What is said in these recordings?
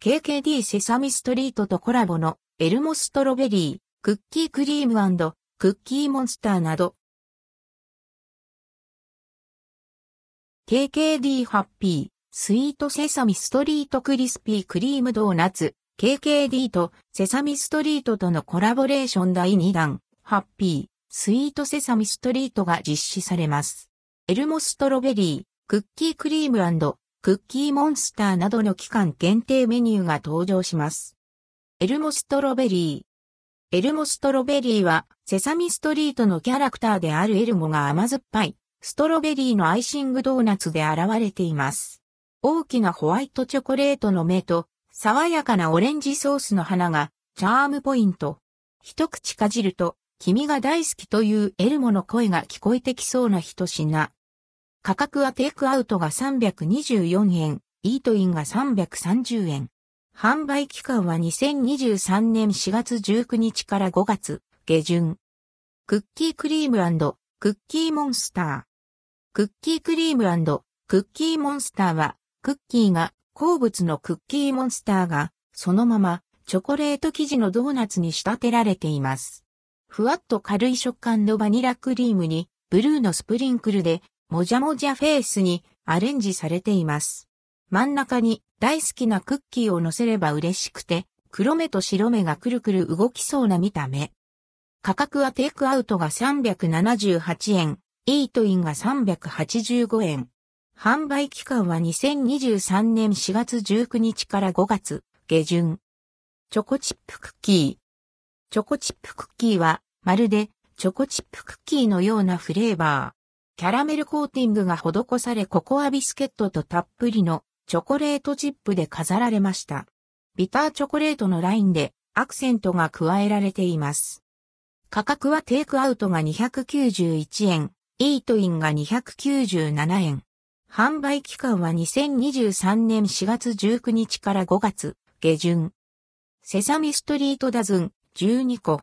KKD セサミストリートとコラボのエルモストロベリー、クッキークリームクッキーモンスターなど。KKD ハッピー、スイートセサミストリートクリスピークリームドーナツ、KKD とセサミストリートとのコラボレーション第2弾、ハッピー、スイートセサミストリートが実施されます。エルモストロベリー、クッキークリームクッキーモンスターなどの期間限定メニューが登場します。エルモストロベリー。エルモストロベリーは、セサミストリートのキャラクターであるエルモが甘酸っぱい、ストロベリーのアイシングドーナツで現れています。大きなホワイトチョコレートの目と、爽やかなオレンジソースの鼻が、チャームポイント。一口かじると、君が大好きというエルモの声が聞こえてきそうな一品。価格はテイクアウトが324円、イートインが330円。販売期間は2023年4月19日から5月下旬。クッキークリームクッキーモンスター。クッキークリームクッキーモンスターは、クッキーが好物のクッキーモンスターが、そのままチョコレート生地のドーナツに仕立てられています。ふわっと軽い食感のバニラクリームに、ブルーのスプリンクルでもじゃもじゃフェイスにアレンジされています。真ん中に大好きなクッキーを乗せれば嬉しくて、黒目と白目がくるくる動きそうな見た目。価格はテイクアウトが378円、イートインが385円。販売期間は2023年4月19日から5月下旬。チョコチップクッキー。チョコチップクッキーはまるでチョコチップクッキーのようなフレーバー。キャラメルコーティングが施されココアビスケットとたっぷりのチョコレートチップで飾られました。ビターチョコレートのラインでアクセントが加えられています。価格はテイクアウトが291円、イートインが297円。販売期間は2023年4月19日から5月下旬。セサミストリートダズン12個。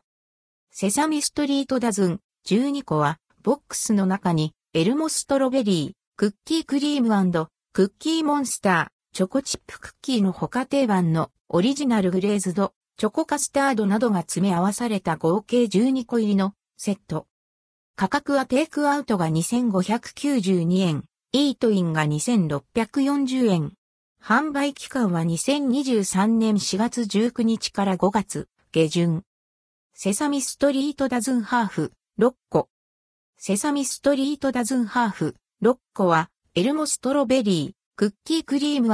セサミストリートダズン12個はボックスの中にエルモストロベリー、クッキークリームクッキーモンスター、チョコチップクッキーの他定番のオリジナルグレーズド、チョコカスタードなどが詰め合わされた合計12個入りのセット。価格はテイクアウトが2592円、イートインが2640円。販売期間は2023年4月19日から5月下旬。セサミストリートダズンハーフ6個。セサミストリートダズンハーフ、6個は、エルモストロベリー、クッキークリーム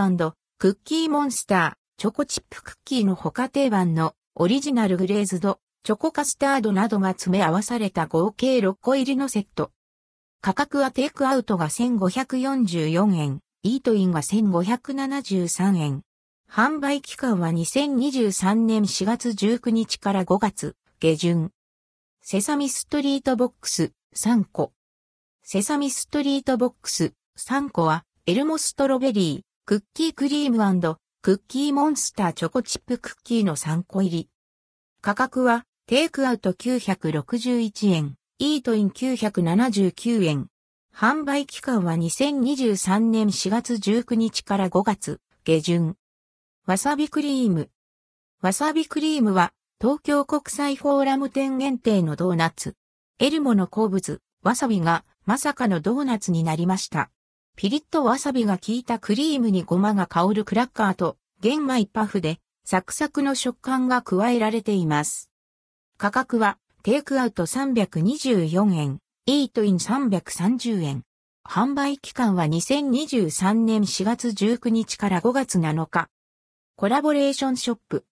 クッキーモンスター、チョコチップクッキーの他定番のオリジナルグレーズド、チョコカスタードなどが詰め合わされた合計6個入りのセット。価格はテイクアウトが1544円、イートインが1573円。販売期間は2023年4月19日から5月下旬。セサミストリートボックス3個。セサミストリートボックス3個は、エルモストロベリー、クッキークリームクッキーモンスターチョコチップクッキーの3個入り。価格は、テイクアウト961円、イートイン979円。販売期間は2023年4月19日から5月下旬。わさびクリーム。わさびクリームは東京国際フォーラム店限定のドーナツ。エルモの好物、わさびがまさかのドーナツになりました。ピリッとわさびが効いたクリームにごまが香るクラッカーと玄米パフでサクサクの食感が加えられています。価格はテイクアウト324円、イートイン330円。販売期間は2023年4月19日から5月7日。コラボレーションショップ。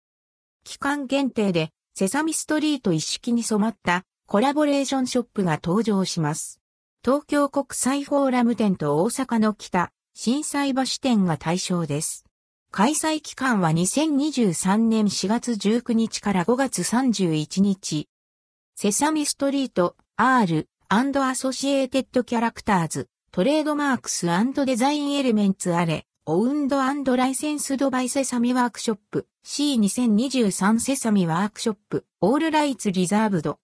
期間限定でセサミストリート一式に染まったコラボレーションショップが登場します。東京国際フォーラム店と大阪の北、震災橋店が対象です。開催期間は2023年4月19日から5月31日。セサミストリート R& アソシエイテッドキャラクターズトレードマークスデザインエレメンツアレオウンドライセンスドバイセサミワークショップ C2023 セサミワークショップオールライツリザーブド